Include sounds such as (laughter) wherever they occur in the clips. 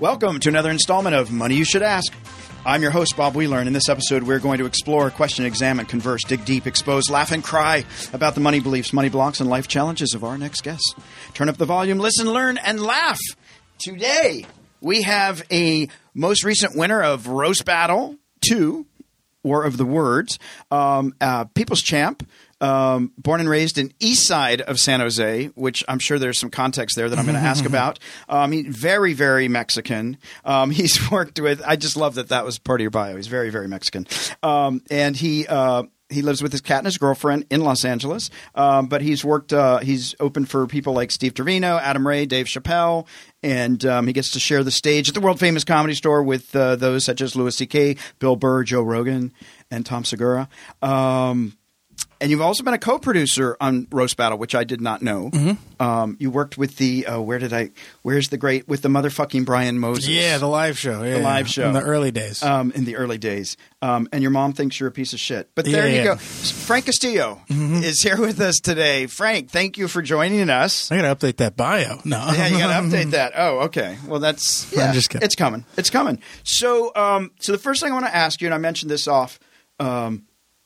Welcome to another installment of Money You Should Ask. I'm your host, Bob Wheeler, and in this episode, we're going to explore, question, examine, converse, dig deep, expose, laugh, and cry about the money beliefs, money blocks, and life challenges of our next guest. Turn up the volume, listen, learn, and laugh. Today, we have a most recent winner of Roast Battle 2, War of the Words, um, uh, People's Champ, um, born and raised in east side of San Jose, which I'm sure there's some context there that I'm going to ask (laughs) about. Um, he, very, very Mexican. Um, (laughs) he's worked with. I just love that that was part of your bio. He's very, very Mexican, um, and he. Uh, he lives with his cat and his girlfriend in Los Angeles, um, but he's worked. Uh, he's open for people like Steve Trevino, Adam Ray, Dave Chappelle, and um, he gets to share the stage at the world famous comedy store with uh, those such as Louis C.K., Bill Burr, Joe Rogan, and Tom Segura. Um, and you've also been a co-producer on Roast Battle, which I did not know. Mm-hmm. Um, you worked with the uh, where did I? Where's the great with the motherfucking Brian Moses? Yeah, the live show. Yeah, The live show. in the early days. um, in the early days. Um, and your mom thinks you're a piece of shit. But there Yeah, you yeah. go. Frank Castillo Mm-hmm. is here with us today. Frank, thank you for joining us. I got to update that bio. No, Yeah, you got to (laughs) update that. Oh, okay. Well, that's yeah. I'm just kidding. It's coming. It's coming. So, um, so the first thing I want to ask you, and I mentioned this off, um,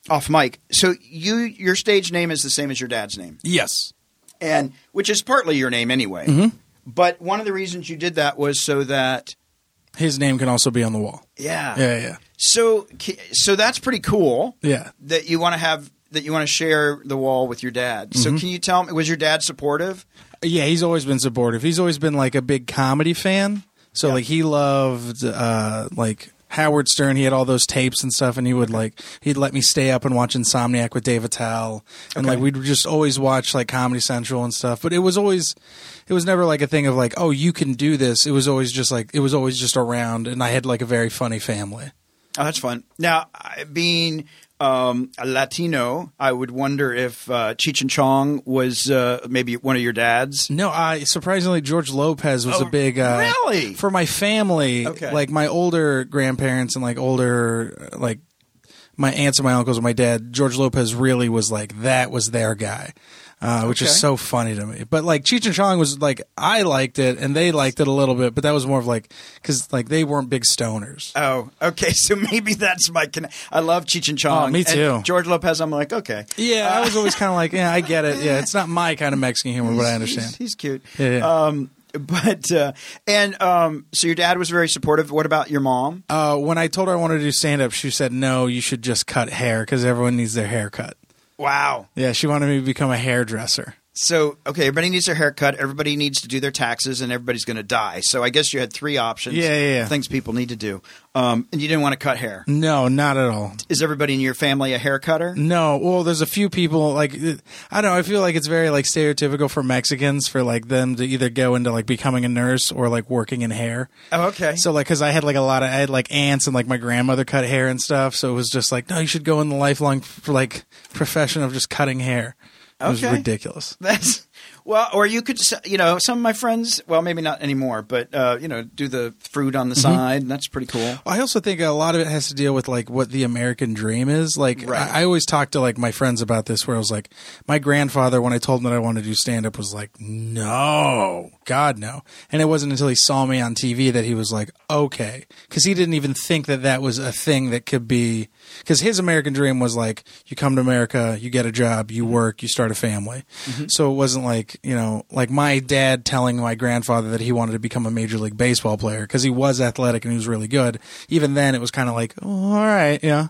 off mic. So you, your stage name is the same as your dad's name, yes. and which is partly your name anyway. Mm-hmm. But one of the reasons you did that was so that, His name can also be on the wall. yeah. Yeah, yeah, So, so that's pretty cool. yeah. that you want to have that you want to share the wall with your dad. Mm-hmm. So can you tell me was your dad supportive? Yeah, he's always been supportive. He's always been like a big comedy fan. So Yeah. like he loved uh like Howard Stern. He had all those tapes and stuff, and he would like he'd let me stay up and watch Insomniac with Dave Attell, and Okay. like we'd just always watch like Comedy Central and stuff. But it was always, it was never like a thing of like, oh, you can do this. It was always just like it was always just around, and I had like a very funny family. Oh, that's fun. Now, being um, a Latino, I would wonder if uh, Cheech and Chong was uh, maybe one of your dads. No, I surprisingly George Lopez was Oh, a big uh, really? for my family. Okay. like my older grandparents and like older uh, like my aunts and my uncles and my dad. George Lopez really was like that was their guy, uh, which Okay. is so funny to me. But like Cheech and Chong was like I liked it and they liked it a little bit, but that was more of like because like they weren't big stoners. Oh, okay. (laughs) So maybe that's my. Con- I love Cheech and Chong. Oh, me And too. George Lopez. I'm like, okay. Yeah, I was always kind of like, yeah, I get it. Yeah, it's not my kind of Mexican humor, but I understand. He's, he's cute. Yeah, yeah. Um, but uh, and um, so your dad was very supportive. What about your mom? Uh, when I told her I wanted to do stand up, she said, no, you should just cut hair because everyone needs their hair cut. Wow. Yeah, she wanted me to become a hairdresser. So, okay, everybody needs their haircut. Everybody needs to do their taxes, and everybody's going to die. So, I guess you had three options. Yeah, yeah, yeah. Things people need to do. Um, and you didn't want to cut hair. No, not at all. Is everybody in your family a hair cutter? No, well, there's a few people like I don't know. I feel like it's very like stereotypical for Mexicans for like them to either go into like becoming a nurse or like working in hair. Oh, okay. So like, because I had like a lot of I had like aunts and like my grandmother cut hair and stuff. So it was just like, no, you should go in the lifelong like profession of just cutting hair. It was ridiculous. (laughs) That's well, or you could, you know, some of my friends. Well, maybe not anymore, but uh, you know, do the fruit on the Mm-hmm. side. And that's pretty cool. I also think a lot of it has to deal with like what the American dream is. Like Right. I, I always talk to like my friends about this where I was like, my grandfather, when I told him that I wanted to do stand up was like, no, God, no. And it wasn't until he saw me on TV that he was like, okay. Cause he didn't even think that that was a thing that could be, cause his American dream was like, you come to America, you get a job, you work, you start a family. So it wasn't like, you know, like my dad telling my grandfather that he wanted to become a major league baseball player because he was athletic and he was really good. Even then, it was kind of like, oh, all right, yeah.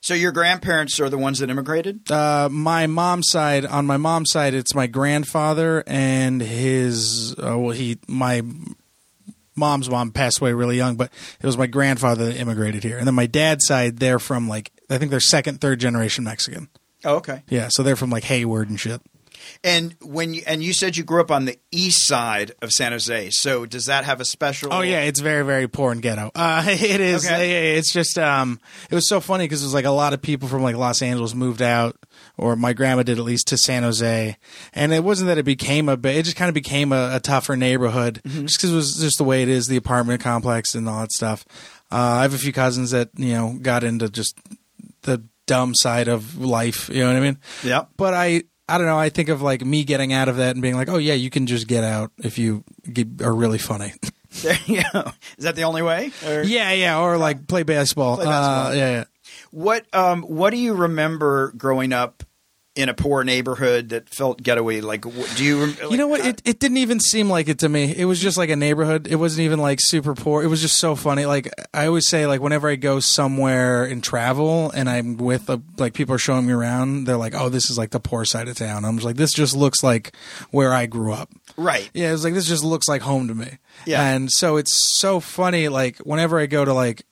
So your grandparents are the ones that immigrated. Uh, my mom's side, on my mom's side, it's my grandfather and his. Uh, well, he my mom's mom passed away really young, but it was my grandfather that immigrated here. And then my dad's side, they're from like I think they're second, third generation Mexican. Oh, okay. Yeah, so they're from like Hayward and shit. And when you and you said you grew up on the east side of San Jose, so does that have a special? Oh yeah, it's very very poor and ghetto. Uh, (laughs) it is. Okay. It's just um, it was so funny because it was like a lot of people from like Los Angeles moved out, or my grandma did at least to San Jose, and it wasn't that it became a, it just kind of became a, a tougher neighborhood just because it was just the way it is, the apartment complex and all that stuff. Uh, I have a few cousins that you know got into just the dumb side of life. You know what I mean? Yep. But I, I don't know. I think of like me getting out of that and being like, oh yeah, you can just get out if you get, are really funny. (laughs) There you go. Is that the only way? Or- Yeah, yeah, or like play baseball. Play basketball. Uh, yeah, yeah. What um what do you remember growing up in a poor neighborhood that felt getaway? Like, do you? rem- you know what? Uh, it, it didn't even seem like it to me. It was just like a neighborhood. It wasn't even like super poor. It was just so funny. Like I always say, like whenever I go somewhere and travel and I'm with a, like people are showing me around, they're like, "Oh, this is like the poor side of town." I'm just like, "This just looks like where I grew up." right? Yeah, it was like this just looks like home to me. Yeah. and so it's so funny. Like whenever I go to like.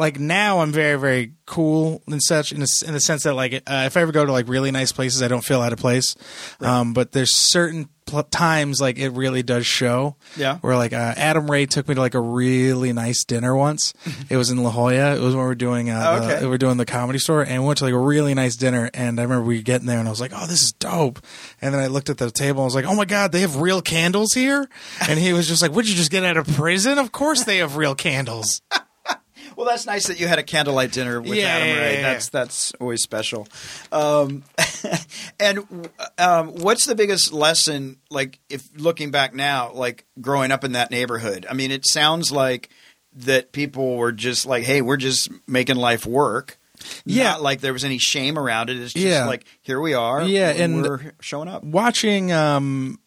Like now, I'm very, very cool and such in, a, in the sense that, like, uh, if I ever go to like really nice places, I don't feel out of place. Um, but there's certain pl- times, like, it really does show. Yeah. Where like uh, Adam Ray took me to like a really nice dinner once. it was in La Jolla. It was when we were doing uh, Oh, okay. the, we were doing the comedy store, and we went to like a really nice dinner. And I remember we getting there, and I was like, "Oh, this is dope." And then I looked at the table, and I was like, "Oh my god, they have real candles here!" And he was just like, "Would you just get out of prison? Of course they have real candles." (laughs) Well, that's nice that you had a candlelight dinner with Yeah, Adam yeah, Ray. yeah, That's that's always special. Um, (laughs) and um, what's the biggest lesson? Like, if looking back now, like growing up in that neighborhood. I mean, it sounds like that people were just like, "Hey, we're just making life work." Yeah. Not like there was any shame around it. It's just Yeah. like here we are. Yeah, and- we're showing up. watching um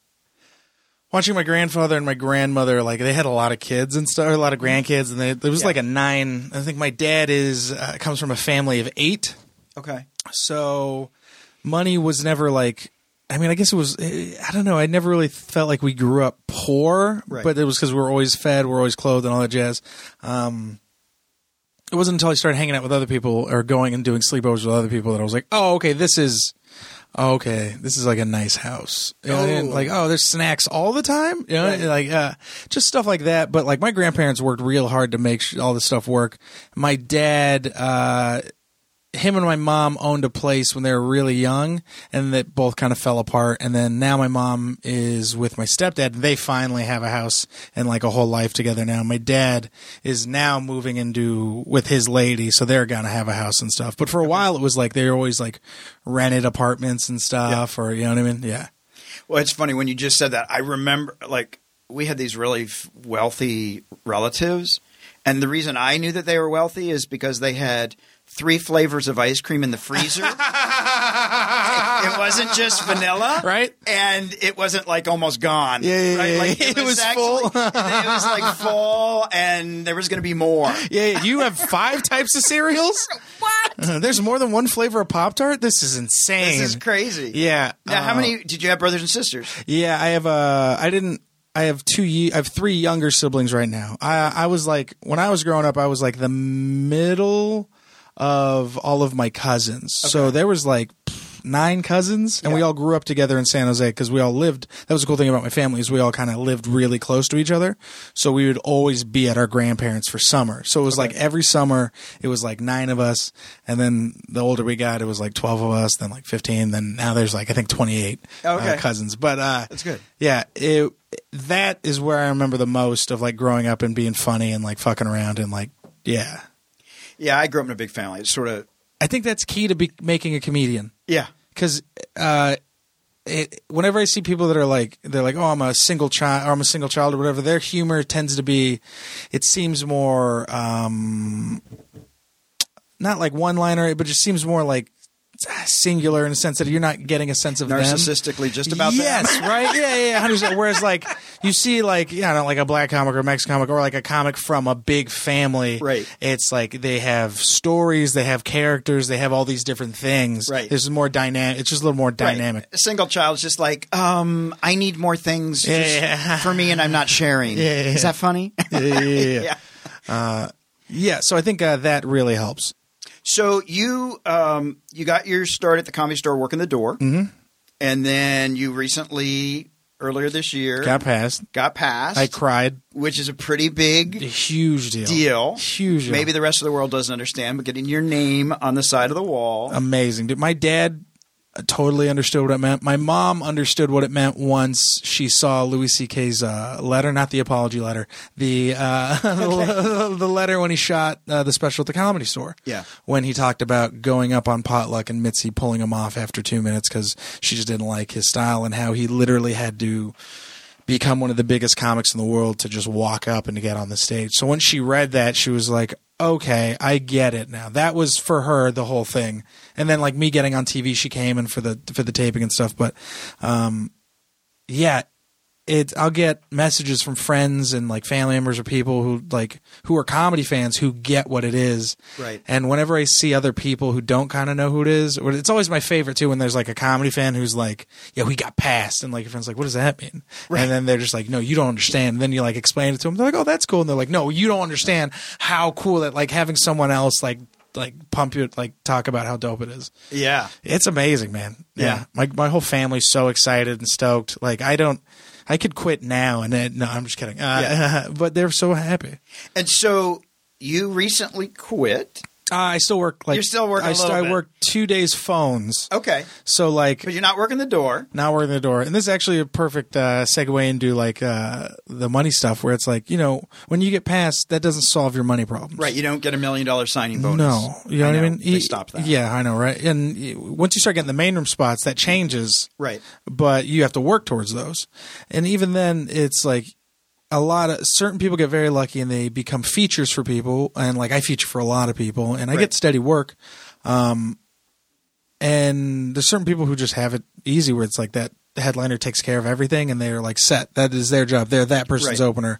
watching my grandfather and my grandmother like they had a lot of kids and stuff a lot of grandkids and they, there was Yeah. like a nine i think my dad is uh, comes from a family of eight Okay. so money was never like i mean i guess it was eh, i don't know i never really felt like we grew up poor Right. but it was because we were always fed we are always clothed and all that jazz um it wasn't until I started hanging out with other people or going and doing sleepovers with other people that I was like, oh, okay, this is oh, okay, this is like a nice house. You know, Oh. and like, oh, there's snacks all the time. You know, like uh, just stuff like that. But like my grandparents worked real hard to make sh- all this stuff work. My dad, uh, him and my mom owned a place when they were really young, and that both kind of fell apart. And then now my mom is with my stepdad. They finally have a house and like a whole life together now. My dad is now moving into with his lady, so they're gonna have a house and stuff. But for a while, it was like they were always like rented apartments and stuff, or you know what I mean? Yeah. Well, it's funny when you just said that. I remember, like, we had these really wealthy relatives, and the reason I knew that they were wealthy is because they had three flavors of ice cream in the freezer. (laughs) it wasn't just vanilla, Right. And it wasn't like almost gone. Yeah, yeah, right? yeah, Like, yeah. it, (laughs) It was, was actually, full. (laughs) it was like full, and there was going to be more. Yeah, yeah. you have five types of cereals. What? There's more than one flavor of Pop Tart. This is insane. This is crazy. Yeah. Now, how uh, many did you have brothers and sisters? Yeah, I have uh I didn't I have two ye- I have three younger siblings right now. I I was like when I was growing up I was like the middle of all of my cousins. So there was like nine cousins and we all grew up together in San Jose cuz we all lived that was the cool thing about my family is we all kind of lived really close to each other. So we would always be at our grandparents for summer. So it was like every summer it was like nine of us and then the older we got it was like 12 of us then like 15 then now there's like I think 28 Okay. uh, cousins. But uh That's good. yeah, it, that is where I remember the most of like growing up and being funny and like fucking around and like yeah. Yeah, I grew up in a big family. It's sort of I think that's key to be making a comedian yeah. because uh, it, whenever I see people that are like they're like oh I'm a single child or I'm a single child or whatever, their humor tends to be it seems more um, not like one liner, but just seems more like singular in a sense that you're not getting a sense of them. Narcissistically, just about them. yes, right, yeah, yeah, hundred percent. Whereas, like, you see, like, yeah, don't know, like a black comic or a Mexican comic or like a comic from a big family. Right. It's like they have stories, they have characters, they have all these different things. Right. This is more dynamic. It's just a little more dynamic. Right. A single child's just like, um, I need more things Yeah, just yeah. for me, and I'm not sharing. (laughs) Yeah, yeah, Is that funny? Yeah, yeah, yeah, yeah. (laughs) yeah. Yeah, So I think uh, that really helps. So you um, you got your start at the comedy store working the door, mm-hmm. and then you recently earlier this year Got passed. got passed, I cried. which is a pretty big A huge deal. deal. Huge. deal. Maybe the rest of the world doesn't understand, but getting your name on the side of the wall. amazing. Dude, my dad totally understood what it meant. My mom understood what it meant once she saw Louis C.K.'s uh, letter, not the apology letter, the uh, (laughs) the letter when he shot uh, the special at the comedy store. Yeah. when he talked about going up on potluck and Mitzi pulling him off after two minutes because she just didn't like his style and how he literally had to become one of the biggest comics in the world to just walk up and to get on the stage. So when she read that, she was like, "Okay, I get it now." That was for her the whole thing. And then like me getting on TV, she came and for the for the taping and stuff, but um yeah, it I'll get messages from friends and like family members or people who like who are comedy fans who get what it is. Right. And whenever I see other people who don't kind of know who it is, or it's always my favorite too when there's like a comedy fan who's like, "Yeah, we got passed," and like your friend's like, "What does that mean?" And then they're just like, "No, you don't understand." And then you like explain it to them. They're like, "Oh, that's cool." And they're like, "No, you don't understand how cool that like having someone else like." Like pump you, like talk about how dope it is. Yeah. It's amazing, man. Yeah. Yeah. My my whole family's so excited and stoked. Like I don't I could quit now and then no, I'm just kidding. Uh, (laughs) but they're so happy. And so you recently quit. Uh, I still work like You're still working I, a little I bit. work 2 days phones. Okay. So like But you're not working the door. not we're the door. And this is actually a perfect uh, segue into like uh, the money stuff where it's like, you know, when you get past that doesn't solve your money problems. Right. You don't get a million dollar signing bonus. No, you know, what I mean. They stopped that. Yeah, I know, right? And once you start getting the main room spots, that changes. Right. but you have to work towards those. And even then, it's like a lot of certain people get very lucky and they become features for people. And like I feature for a lot of people, and I Right. get steady work. Um, and there's certain people who just have it easy, where it's like that headliner takes care of everything, and they're like set. That is their job. They're that person's Right. opener.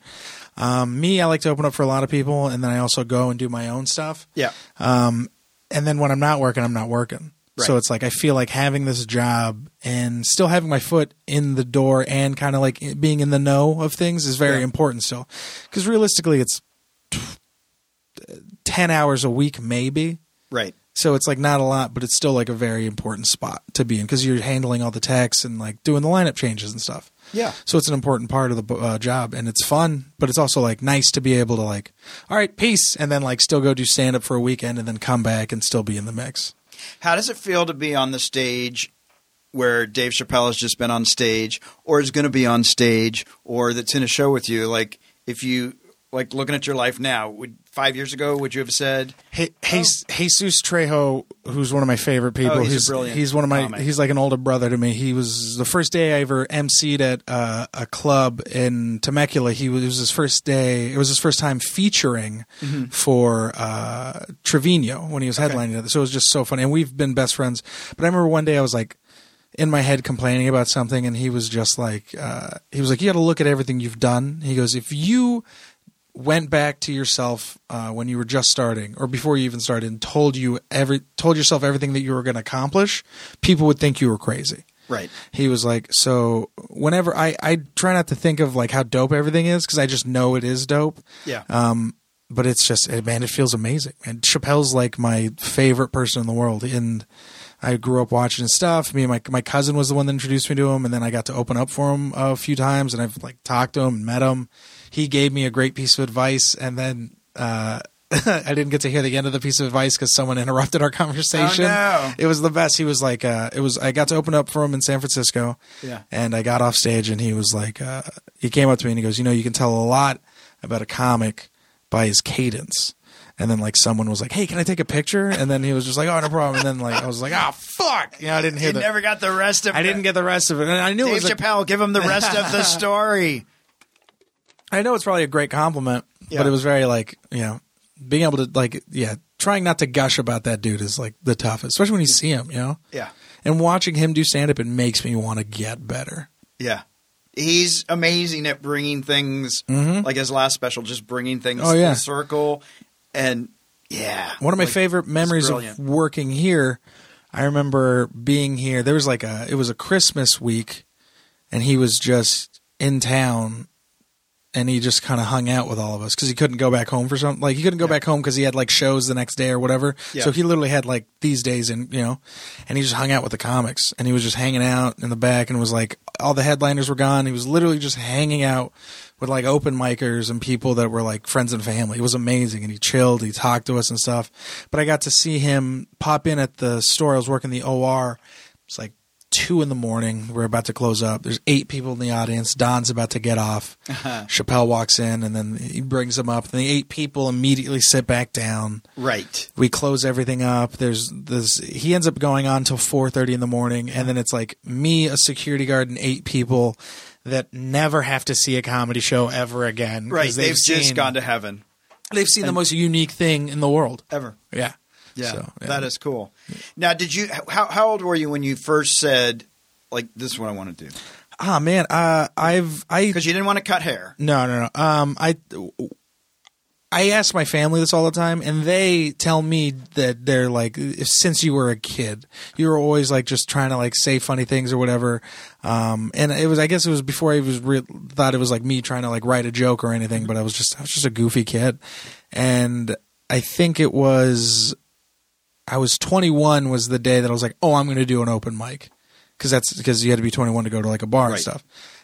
Um, me, I like to open up for a lot of people, and then I also go and do my own stuff. Yeah. Um, and then when I'm not working, I'm not working. So it's like I feel like having this job and still having my foot in the door and kind of like being in the know of things is very Yeah. important still. Because realistically, it's 10 hours a week, maybe. Right. So it's like not a lot, but it's still like a very important spot to be in because you're handling all the texts and like doing the lineup changes and stuff. Yeah. So it's an important part of the uh, job, and it's fun, but it's also like nice to be able to like, all right, peace, and then like still go do stand up for a weekend, and then come back and still be in the mix. How does it feel to be on the stage where Dave Chappelle has just been on stage or is going to be on stage or that's in a show with you? Like, if you, like, looking at your life now, would five years ago, would you have said, Hey, Jesus, Jesus Trejo, who's one of my favorite people. Oh, he's a brilliant He's one of my. comic. He's like an older brother to me. He was the first day I ever emceed at uh, a club in Temecula. He was, it was his first day. It was his first time featuring Mm-hmm. for uh, Trevino when he was headlining it. So it was just so funny, and we've been best friends. But I remember one day I was like. In my head, complaining about something, and he was just like, uh, he was like, "You got to look at everything you've done." He goes, "If you went back to yourself uh, when you were just starting or before you even started and told you every told yourself everything that you were going to accomplish people would think you were crazy right? he was like so whenever i i try not to think of like how dope everything is because i just know it is dope Yeah. um but it's just man it feels amazing and chappelle's like my favorite person in the world and I grew up watching his stuff. Me and my my cousin was the one that introduced me to him, and then I got to open up for him a few times, and I've like talked to him and met him. He gave me a great piece of advice, and then uh, (laughs) I didn't get to hear the end of the piece of advice because someone (laughs) interrupted our conversation. Oh, no. It was the best. He was like, uh, it was. I got to open up for him in San Francisco, Yeah. and I got off stage, and he was like, uh, he came up to me and he goes, you know, you can tell a lot about a comic by his cadence. And then like someone was like, "Hey, can I take a picture?" And then he was just like, "Oh, no problem." And then like I was like, "Oh, fuck!" You know, I didn't hear You that. never got the rest of I it. didn't get the rest of it, and I knew it was. Chappelle, give him the rest of the (laughs) story. I know it's probably a great compliment, Yeah. but it was very like you know, being able to like yeah, trying not to gush about that dude is like the toughest, especially when you see him, you know. Yeah. And watching him do stand up, it makes me want to get better. Yeah. He's amazing at bringing things Mhm. like his last special, just bringing things Oh, yeah. circle. And yeah. One of my like, favorite memories of working here, I remember being here. There was like a it was a Christmas week, and he was just in town, and he just kind of hung out with all of us because he couldn't go back home for something. Like he couldn't go back home because he had like shows the next day or whatever. Yeah. So he literally had like these days, and you know, and he just hung out with the comics, and he was just hanging out in the back, and was like all the headliners were gone. He was literally just hanging out with like open micers and people that were like friends and family. It was amazing, and he chilled. He talked to us and stuff. But I got to see him pop in at the store. I was working the OR. It's like two in the morning. We're about to close up. There's eight people in the audience. Don's about to get off. Uh-huh. Chappelle walks in, and then he brings them up. And the eight people immediately sit back down Right. we close everything up there's this he ends up going on till 4.30 in the morning and then it's like me a security guard and eight people that never have to see a comedy show ever again. Right. They've, just seen- gone to heaven They've seen the most unique thing in the world. ever. Yeah. Yeah, So, yeah. that is cool. Now, did you? How how old were you when you first said, like, this is what I want to do? Ah man, uh, I've I Because you didn't want to cut hair. No, no, no. Um, I I ask my family this all the time, and they tell me that they're like, since you were a kid, you were always like just trying to like say funny things or whatever. Um, and it was, I guess, it was before I was re- thought it was like me trying to like write a joke or anything, but I was just, I was just a goofy kid, and I think it was, I was 21 was the day that I was like, oh, I'm going to do an open mic because that's because you had to be 21 to go to like a bar and stuff.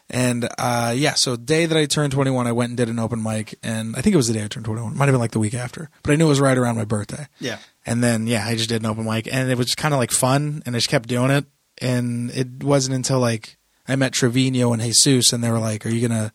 And uh, yeah, so the day that I turned 21, I went and did an open mic, and I think it was the day I turned 21. It might have been like the week after, but I knew it was right around my birthday. Yeah. And then yeah, I just did an open mic, and it was just kind of like fun, and I just kept doing it. And it wasn't until like I met Trevino and Jesus, and they were like, "Are you gonna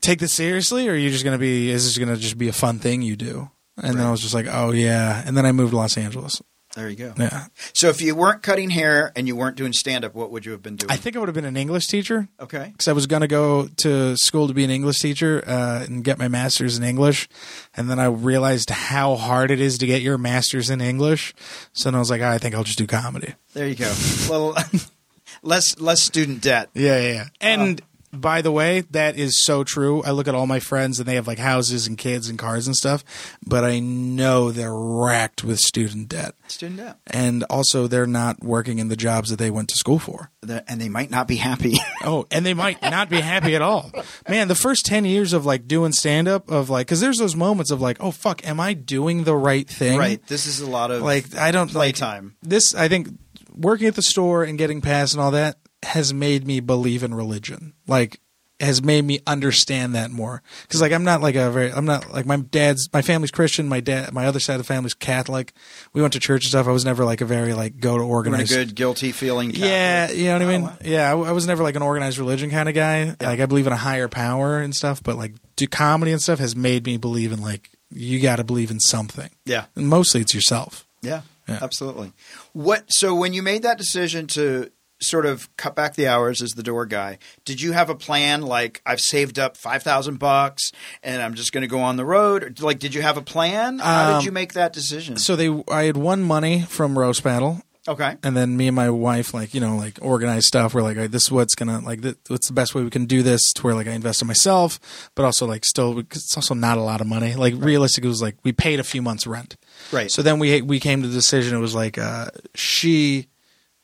take this seriously, or are you just gonna be? Is this gonna just be a fun thing you do?" And then I was just like, "Oh yeah." And then I moved to Los Angeles. There you go. Yeah, So if you weren't cutting hair and you weren't doing stand up, what would you have been doing? I think I would have been an English teacher. okay. because I was going to go to school to be an English teacher uh, and get my master's in English, and then I realized how hard it is to get your master's in English. So then I was like, "Ah, I think I'll just do comedy. There you go. well, (laughs) less less student debt. Yeah, yeah, yeah. And by the way, that is so true. I look at all my friends and they have like houses and kids and cars and stuff, but I know they're racked with student debt. Student debt. And also, they're not working in the jobs that they went to school for. The- and they might not be happy. (laughs) Oh, and they might not be happy at all. Man, the first 10 years of like doing stand up of like cuz there's those moments of like, "Oh fuck, am I doing the right thing?" right. This is a lot of Like I don't like playtime. this I think working at the store and getting past and all that has made me believe in religion. Like has made me understand that more because like I'm not like a very I'm not like my dad's my family's Christian my dad my other side of the family's Catholic we went to church and stuff I was never like a very like go to organized good guilty feeling. yeah, you know what I mean. wow. Yeah, I, I was never like an organized religion kind of guy. Like I believe in a higher power and stuff, but like do comedy and stuff has made me believe in like you got to believe in something. Yeah. And mostly it's yourself. Yeah, Yeah. absolutely. What? So when you made that decision to sort of cut back the hours as the door guy, did you have a plan? Like I've saved up five thousand bucks, and I'm just going to go on the road. Or, like, did you have a plan? How Um, did you make that decision? So they, I had won money from roast battle, okay, and then me and my wife, like you know, like organized stuff. We're like, "All right, this is what's gonna like, th- what's the best way we can do this to where like I invest in myself, but also like still, it's also not a lot of money. Like realistically, it was like we paid a few months rent. right. So then we we came to the decision. It was like uh, she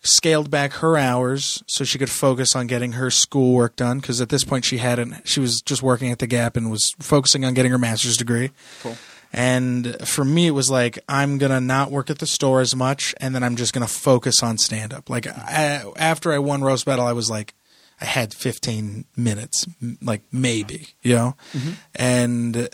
scaled back her hours so she could focus on getting her schoolwork done because at this point she hadn't. She was just working at the Gap and was focusing on getting her master's degree. Cool. And for me, it was like I'm gonna not work at the store as much, and then I'm just gonna focus on stand up. Like I, after I won roast battle, I was like, I had 15 minutes, like maybe, you know, mm-hmm. and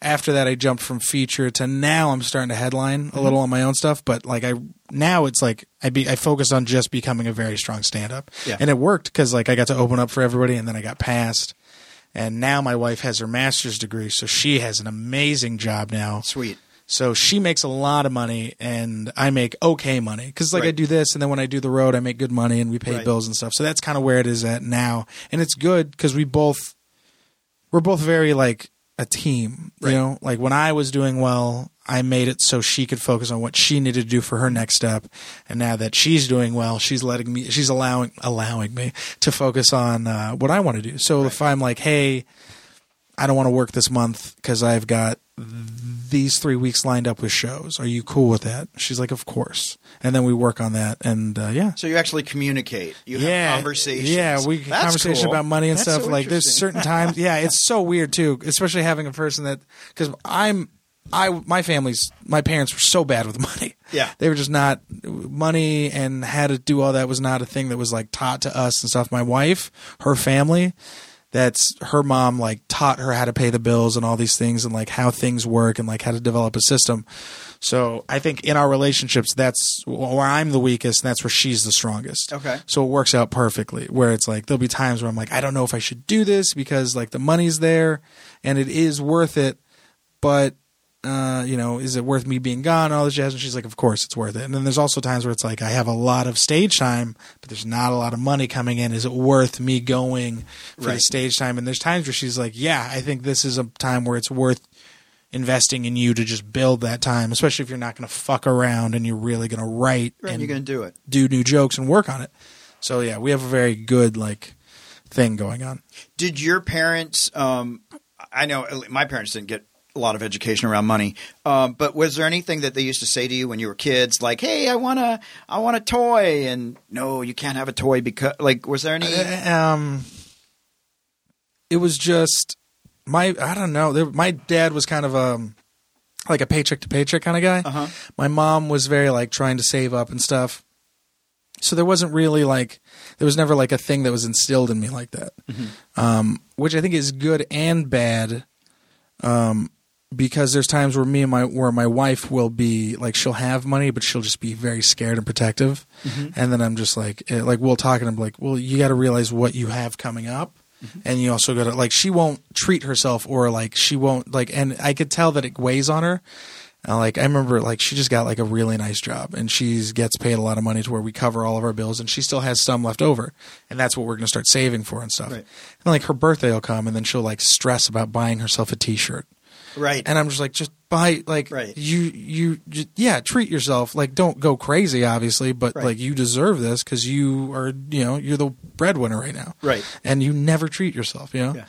after that I jumped from feature to now I'm starting to headline a mm-hmm. little on my own stuff, but like I now it's like I be I focused on just becoming a very strong stand up. Yeah. And it worked cuz like I got to open up for everybody and then I got passed. And now my wife has her master's degree, so she has an amazing job now. Sweet. So she makes a lot of money, and I make okay money because like I do this, and then when I do the road, I make good money, and we pay Right. bills and stuff. So that's kind of where it is at now, and it's good because we both we're both very like a team. Right. You know, like when I was doing well, I made it so she could focus on what she needed to do for her next step, and now that she's doing well, she's letting me, she's allowing allowing me to focus on uh, what I want to do. So if I'm like, hey, I don't want to work this month because I've got these three weeks lined up with shows. Are you cool with that? She's like, of course. And then we work on that, and uh, yeah. So you actually communicate. You have yeah, conversations. Yeah, we That's conversation cool. about money and That's stuff. so like there's certain times. (laughs) Yeah, it's so weird too, especially having a person that because I'm. I my family's my parents were so bad with (laughs) money. Yeah. They were just not money and how to do all that was not a thing that was like taught to us and stuff. My wife, her family, that's her mom like taught her how to pay the bills and all these things and like how things work and like how to develop a system. So I think in our relationships, that's where I'm the weakest, and that's where she's the strongest. Okay. So it works out perfectly. Where it's like there'll be times where I'm like, I don't know if I should do this because like the money's there and it is worth it, but Uh, you know, is it worth me being gone? All this jazz. And she's like, of course it's worth it. And then there's also times where it's like, I have a lot of stage time, but there's not a lot of money coming in. Is it worth me going for the stage time? And there's times where she's like, yeah, I think this is a time where it's worth investing in you to just build that time, especially if you're not going to fuck around and you're really going to write Right, and you're going to do it. do new jokes and work on it. So yeah, we have a very good like thing going on. Did your parents? Um, I know my parents didn't get a lot of education around money, um, but was there anything that they used to say to you when you were kids, like, "Hey, I want a, I want a toy," and no, you can't have a toy because, like, was there any? Uh, um, it was just my I don't know. There, my dad was kind of um like a paycheck to paycheck kind of guy. Uh huh. My mom was very like trying to save up and stuff. So there wasn't really like there was never like a thing that was instilled in me like that, um, which I think is good and bad, um, because there's times where me and my where my wife will be like she'll have money but she'll just be very scared and protective, and then I'm just like eh, like we'll talk and I'm like, well, you got to realize what you have coming up. And you also got to like she won't treat herself or like she won't like and I could tell that it weighs on her. Uh, like I remember, like she just got like a really nice job, and she gets paid a lot of money to where we cover all of our bills, and she still has some left over, and that's what we're gonna start saving for and stuff. Right. And like her birthday will come, and then she'll like stress about buying herself a T-shirt, Right. and I'm just like, just buy like Right. you you just, yeah, treat yourself. Like don't go crazy, obviously, but Right. like you deserve this because you are you know you're the breadwinner right now, right. and you never treat yourself, you know. Yeah.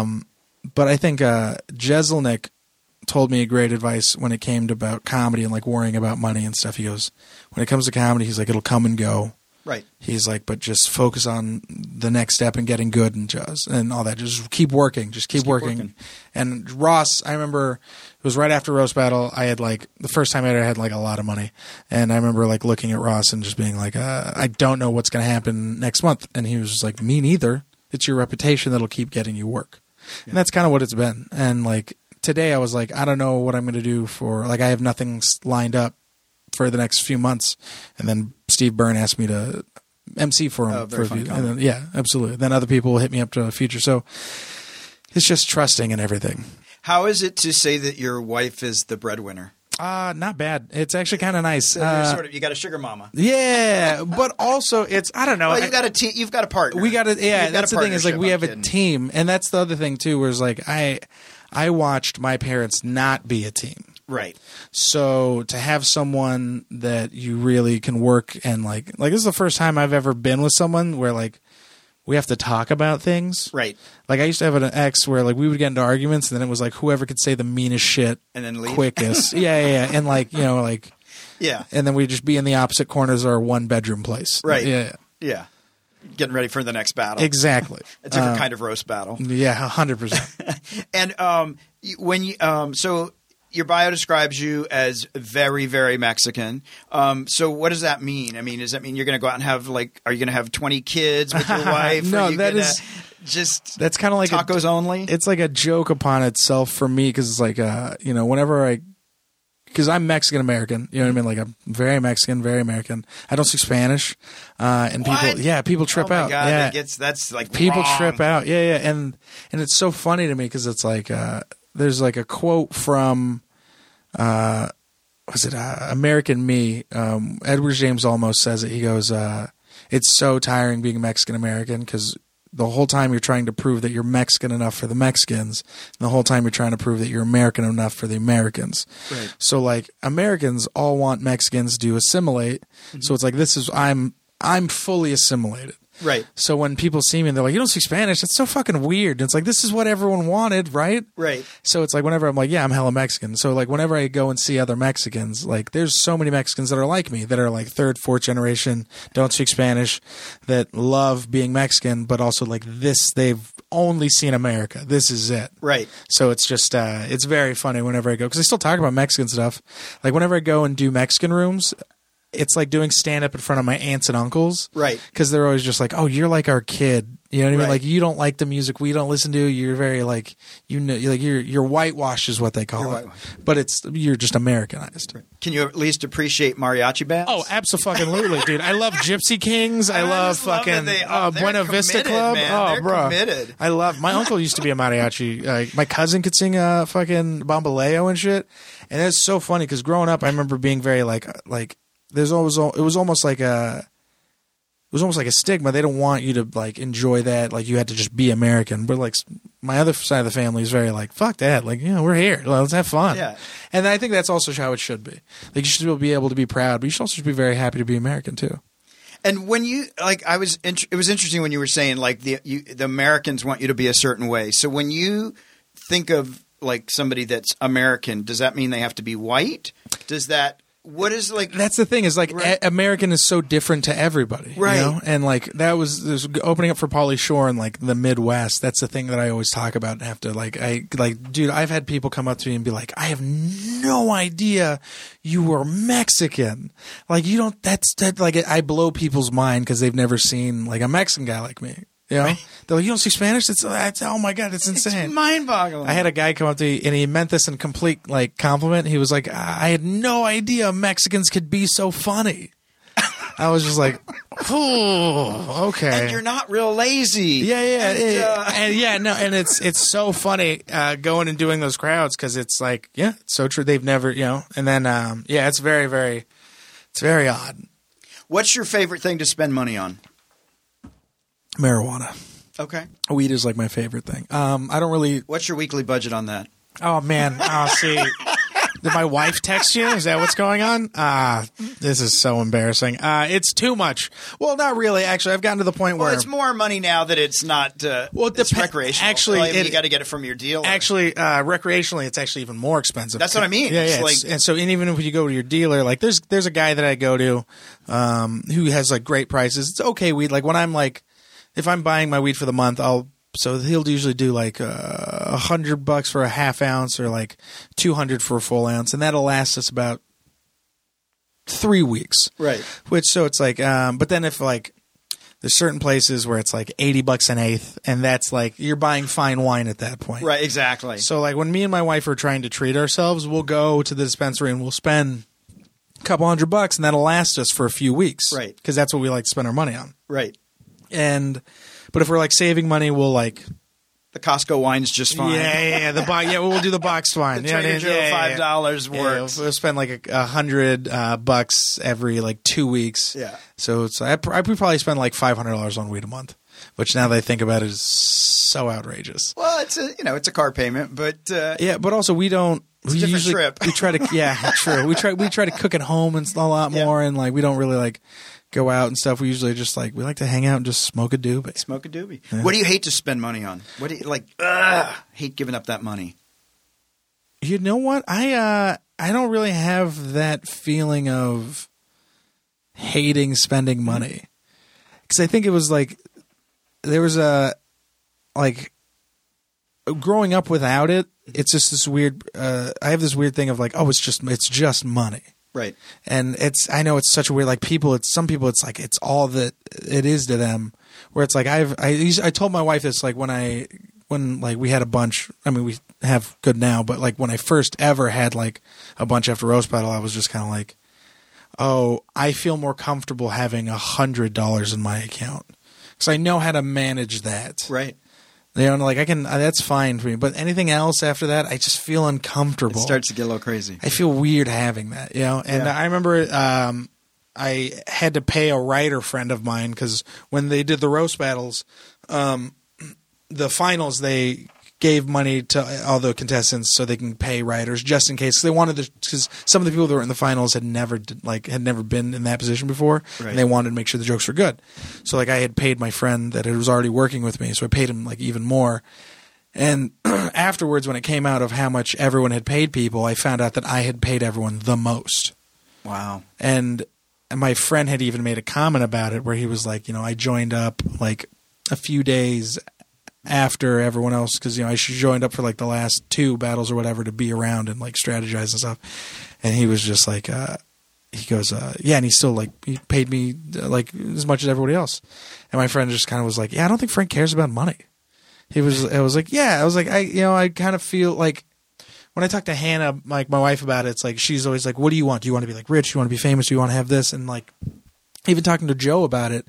Um, but I think uh, Jeselnik told me a great advice when it came to about comedy and like worrying about money and stuff. He goes, when it comes to comedy, he's like, it'll come and go. Right. He's like, but just focus on the next step and getting good and just and all that. Just keep working. Just keep, Just keep working. working. And Ross, I remember it was right after roast battle. I had like the first time I ever had like a lot of money, and I remember like looking at Ross and just being like, uh, I don't know what's going to happen next month. And he was just like, me neither. It's your reputation that'll keep getting you work, and that's kind of what it's been. And like today, I was like, I don't know what I'm going to do for like I have nothing lined up for the next few months. And then Steve Byrne asked me to MC for him Oh, for a few, then, yeah, absolutely. Then other people will hit me up to the future. So it's just trusting and everything. How is it to say that your wife is the breadwinner? Uh, not bad. It's actually kind of nice. So Uh, sort of you got a sugar mama. yeah, but (laughs) also it's I don't know. Well, you got a te- you've got a partner. we got to yeah. Got That's a the thing is like we I'm have a team, and that's the other thing too. Whereas like I, I watched my parents not be a team. Right. So to have someone that you really can work and like like this is the first time I've ever been with someone where like we have to talk about things. Right. Like I used to have an ex where like we would get into arguments and then it was like whoever could say the meanest shit And then leave. quickest. (laughs) yeah, yeah, yeah. And like, you know, like Yeah. and then we'd just be in the opposite corners of our one bedroom place. Right. Yeah. Yeah. Getting ready for the next battle. Exactly. (laughs) A different Uh, kind of roast battle. Yeah, hundred percent. (laughs) And um, when you um, so your bio describes you as very, very Mexican. Um, so what does that mean? I mean, does that mean you're going to go out and have like, are you going to have 20 kids with your (laughs) wife? No, Are you that just That's kind of like a- tacos only. it's like a joke upon itself for me because it's like uh you know whenever I because I'm Mexican American you know what I mean like I'm very Mexican very American I don't speak Spanish uh and What? people yeah people trip oh my out God, yeah that gets that's like people wrong. trip out yeah yeah and and it's so funny to me because it's like uh there's like a quote from uh was it uh, American Me um Edward James Olmos says it he goes uh it's so tiring being Mexican American because the whole time you're trying to prove that you're Mexican enough for the Mexicans, and the whole time you're trying to prove that you're American enough for the Americans. Right. So like Americans all want Mexicans to assimilate. So it's like this is I'm I'm fully assimilated. Right. So when people see me and they're like, "You don't speak Spanish," that's so fucking weird. And it's like this is what everyone wanted, right? Right. So it's like whenever I'm like, yeah, I'm hella Mexican. So like whenever I go and see other Mexicans, like there's so many Mexicans that are like me that are like third, fourth generation, don't speak Spanish, that love being Mexican, but also like this, they've only seen America. This is it. Right. So it's just uh, it's very funny whenever I go because I still talk about Mexican stuff. Like whenever I go and do Mexican rooms, it's like doing stand up in front of my aunts and uncles. Right. Because they're always just like, oh, you're like our kid. You know what I mean? Right. Like you don't like the music we don't listen to. You're very like you know you're like you're you're whitewashed is what they call You're it. But it's you're just Americanized. Can you at least appreciate mariachi bands? Oh, absolutely, dude! I love Gipsy Kings. I, I love fucking they- uh, Buena Vista Club. man. Oh, They're bro, committed. I love. My uncle used to be a mariachi. Like my cousin could sing uh, fucking Bamboleo and shit, and it's so funny because growing up, I remember being very like like. There's always it was almost like a. It was almost like a stigma. They don't want you to like enjoy that. Like you had to just be American. But like my other side of the family is very like fuck that. Like you know we're here. Let's have fun. Yeah. And I think that's also how it should be. Like you should be able to be proud, but you should also be very happy to be American too. And when you like, I was. int- It was interesting when you were saying like the you, the Americans want you to be a certain way. So when you think of like somebody that's American, does that mean they have to be white? Does that what is like? That's the thing is like Right. a- American is so different to everybody, Right. You know? And like that was opening up for Pauly Shore in like the Midwest. That's the thing that I always talk about and have to like I like dude. I've had people come up to me and be like, I have no idea you were Mexican. Like you don't. That's that like I blow people's mind because they've never seen like a Mexican guy like me. You know, they're like, you don't speak Spanish. It's, that's oh my god, it's insane. It's mind-boggling. I had a guy come up to me and he meant this in complete like compliment. He was like, "I had no idea Mexicans could be so funny." I was just like, (laughs) "Oh, okay." and you're not real lazy. yeah, yeah, And, yeah, uh, and yeah, no, and it's it's so funny uh, going and doing those crowds because it's like, yeah, it's so true. They've never, you know, and then um, yeah, it's very, very, it's very odd. What's your favorite thing to spend money on? Marijuana, Okay. weed is like my favorite thing. Um, I don't really. What's your weekly budget on that? Oh man, oh (laughs) see. Did my wife text you? Is that what's going on? Ah, this is so embarrassing. Uh, it's too much. Well, not really. Actually, I've gotten to the point Well, where it's more money now that it's not. Uh, Well, it it's depen- recreational. actually, Well, I mean, it- you got to get it from your dealer. actually uh, recreationally, it's actually even more expensive. That's what I mean. Yeah, It's yeah. like- and so, and even if you go to your dealer, like there's there's a guy that I go to um, who has like great prices. It's okay weed. Like when I'm like, if I'm buying my weed for the month, I'll so he'll usually do like uh, a hundred bucks for a half ounce or like two hundred for a full ounce, and that'll last us about three weeks. right. Which so it's like, um, but then if like there's certain places where it's like eighty bucks an eighth, and that's like you're buying fine wine at that point. Right. Exactly. So like when me and my wife are trying to treat ourselves, we'll go to the dispensary and we'll spend a couple hundred bucks, and that'll last us for a few weeks. Right. Because that's what we like to spend our money on. right. And but if we're like saving money, we'll like The Costco wine's just fine. yeah yeah yeah the box yeah we'll do the box (laughs) wine The yeah, Trader yeah, Joe yeah, five dollars Yeah, works. we'll spend like a, a hundred uh, bucks every like two weeks. Yeah. So it's I, pr- I probably spend like five hundred dollars on weed a month, which now that I think about it is so outrageous. Well, it's a you know it's a car payment, but uh, Yeah, but also we don't. we usually trip. we try to yeah (laughs) true. We try we try to cook at home and a lot more, and like we don't really like go out and stuff. We usually just like we like to hang out and just smoke a doobie. smoke a doobie. What do you hate to spend money on? What do you like? Ugh, hate giving up that money. You know what? I uh I don't really have that feeling of hating spending money because I think it was like there was a like growing up without it. It's just this weird. Uh, I have this weird thing of like, oh, it's just it's just money. Right. and it's I know it's such a weird like people it's some people it's like it's all that it is to them where it's like I've I I told my wife this like when I when like we had a bunch I mean we have good now but like when I first ever had like a bunch after roast battle I was just kind of like oh I feel more comfortable having a hundred dollars in my account because I know how to manage that Right. You know like I can uh, that's fine for me but anything else after that I just feel uncomfortable. It starts to get a little crazy. I feel weird having that, you know. And Yeah. I remember um, I had to pay a writer friend of mine because when they did the roast battles, um, the finals they gave money to all the contestants so they can pay writers just in case they wanted to because some of the people that were in the finals had never like had never been in that position before Right. and they wanted to make sure the jokes were good so like i had paid my friend that it was already working with me so i paid him like even more and (clears throat) afterwards, when it came out of how much everyone had paid people, I found out that I had paid everyone the most. Wow. And and my friend had even made a comment about it where he was like, you know, I joined up like a few days after everyone else because you know I joined up for like the last two battles or whatever to be around and like strategize and stuff. And he was just like, uh, he goes, uh, yeah, and he still like he paid me uh, like as much as everybody else. And my friend just kind of was like, yeah, I don't think Frank cares about money. He was, I was like, yeah, I was like, I, you know, I kind of feel like when I talk to Hannah, like my wife about it, it's like she's always like, what do you want? Do you want to be like rich? Do you want to be famous? Do you want to have this? And like, even talking to Joe about it,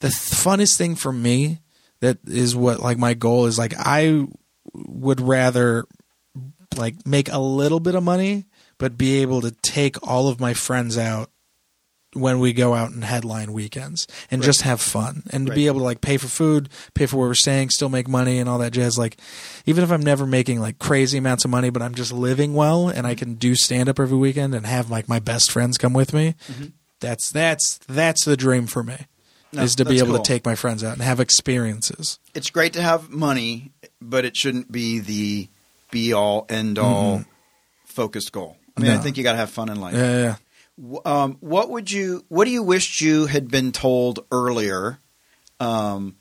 the funnest thing for me that is what like my goal is like I would rather like make a little bit of money but be able to take all of my friends out when we go out and headline weekends and Right. just have fun and to Right. be able to like pay for food, pay for where we're staying, still make money and all that jazz. Like even if I'm never making like crazy amounts of money, but I'm just living well and I mm-hmm. can do stand up every weekend and have like my best friends come with me. Mm-hmm. That's that's that's the dream for me. Mm-hmm. No, is to be able cool. to take my friends out and have experiences. It's great to have money, but it shouldn't be the be all end all focused goal. I mean, I Mm-hmm. Think you got to have fun in life. Yeah, yeah. Um, what would you? What do you wish you had been told earlier? Um,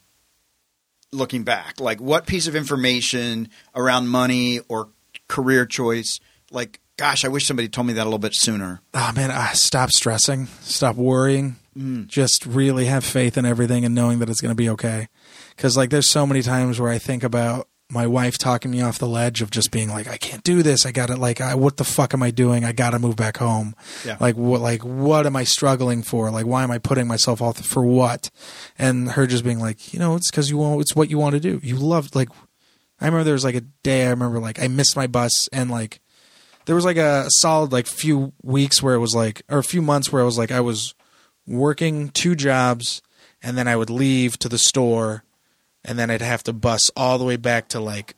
looking back, like what piece of information around money or career choice? Like, gosh, I wish somebody told me that a little bit sooner. oh man, ah, stop stressing, stop worrying. Mm. Just really have faith in everything and knowing that it's going to be okay. Because like, there's so many times where I think about my wife talking me off the ledge of just being like, I can't do this. I got to like, I, what the fuck am I doing? I got to move back home. Yeah. Like what? Like what am I struggling for? Like why am I putting myself off for what? And her just being like, you know, it's because you want. It's what you want to do. You love like. I remember there was like a day. I remember like I missed my bus and like there was like a solid like few weeks where it was like or a few months where it was like I was working two jobs and then I would leave to the store and then I'd have to bus all the way back to like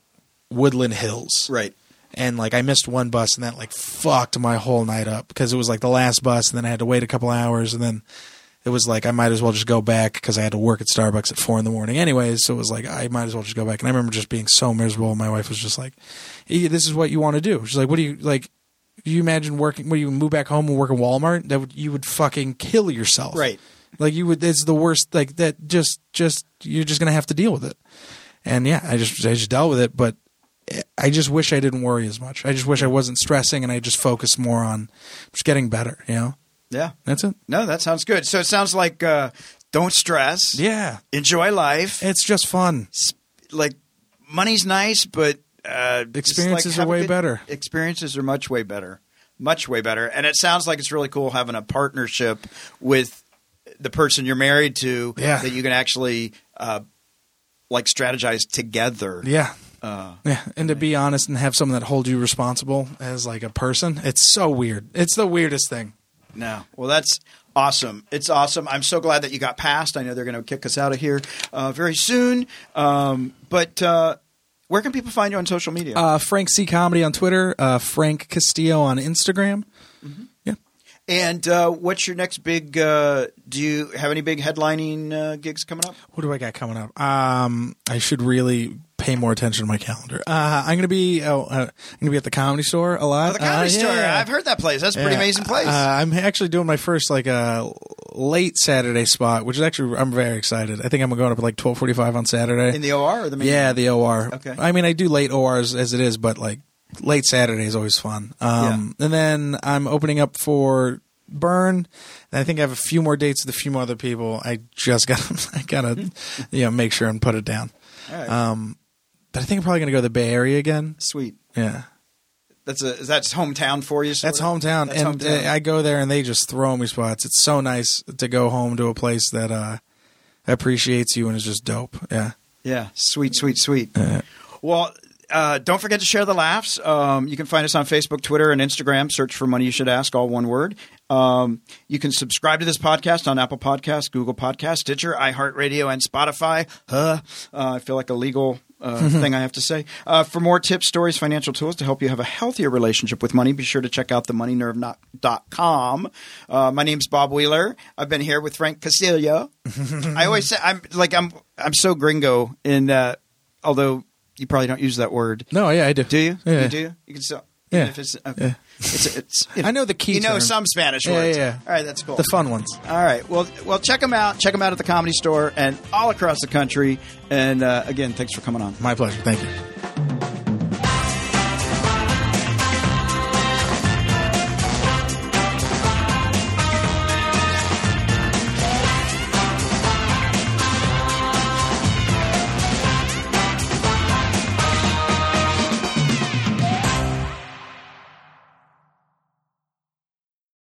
Woodland Hills. Right. And like I missed one bus and that like fucked my whole night up because it was like the last bus and then I had to wait a couple hours and then it was like I might as well just go back because I had to work at Starbucks at four in the morning anyways. So it was like I might as well just go back. And I remember just being so miserable. My wife was just like, "Eh, "This is what you want to do." She's like, "What do you like?" You imagine working? When you move back home and work at Walmart, that would, you would fucking kill yourself. Right. Like you would. It's the worst. Like that. Just, just you're just gonna have to deal with it. And yeah, I just, I just dealt with it. But I just wish I didn't worry as much. I just wish I wasn't stressing and I just focused more on just getting better. You know, Yeah. that's it. No, that sounds good. So it sounds like uh, don't stress. Yeah, Enjoy life. it's just fun. like money's nice, but uh, Experiences like, are way good- better. Experiences are much way better, much way better. And it sounds like it's really cool having a partnership with the person you're married to. Yeah. that you can actually uh, like strategize together. Yeah. Uh, Yeah, and to be honest and have someone that holds you responsible as like a person, it's so weird. It's the weirdest thing. no, well, that's awesome. It's awesome. I'm so glad that you got passed. I know they're going to kick us out of here uh, very soon. Um, but uh, where can people find you on social media? Uh, Frank C Comedy on Twitter, uh, Frank Castillo on Instagram. Yeah, And uh, what's your next big? Uh, do you have any big headlining uh, gigs coming up? what do I got coming up? Um, I should really pay more attention to my calendar. Uh, I'm gonna be oh, uh, I'm gonna be at the comedy store a lot. Oh, the comedy Uh, store. yeah. I've heard that place. That's a pretty Yeah. amazing place. Uh, I'm actually doing my first like uh, late Saturday spot, which is actually I'm very excited. I think I'm going up at like 12:45 on Saturday. in the OR or the main? Yeah, the OR. Okay. I mean, I do late ORs as it is, but like late Saturday is always fun. Um, And then I'm opening up for Burn. And I think I have a few more dates with a few more other people. I just (laughs) got to I gotta (laughs) you know make sure and put it down. Right. Um, but I think I'm probably gonna go to the Bay Area again. Sweet. Yeah, That's a. Is that's hometown for you? that's of? hometown, That's and hometown. uh, I go there and they just throw me spots. It's so nice to go home to a place that uh, appreciates you and is just dope. Yeah. Yeah. Sweet. Sweet. Sweet. Uh, Well. Uh, don't forget to share the laughs. Um, you can find us on Facebook, Twitter, and Instagram. Search for Money You Should Ask, all one word. Um, you can subscribe to this podcast on Apple Podcasts, Google Podcasts, Stitcher, iHeartRadio, and Spotify. Huh. Uh, I feel like a legal uh, (laughs) thing I have to say. Uh, for more tips, stories, financial tools to help you have a healthier relationship with money, be sure to check out themoneynerve.com. Uh, my name's Bob Wheeler. I've been here with Frank Castillo. (laughs) I always say I'm like I'm I'm so gringo in uh, although you probably don't use that word. no, yeah, I do. Do you? Yeah. You do? You can still. Yeah. If it's, okay. Yeah. It's, it's, you I know the key You know term. some Spanish Yeah, words. yeah, yeah. All right, that's cool. The fun ones. All right. Well, well, check them out. Check them out at the Comedy Store and all across the country. And uh, again, thanks for coming on. My pleasure. Thank you.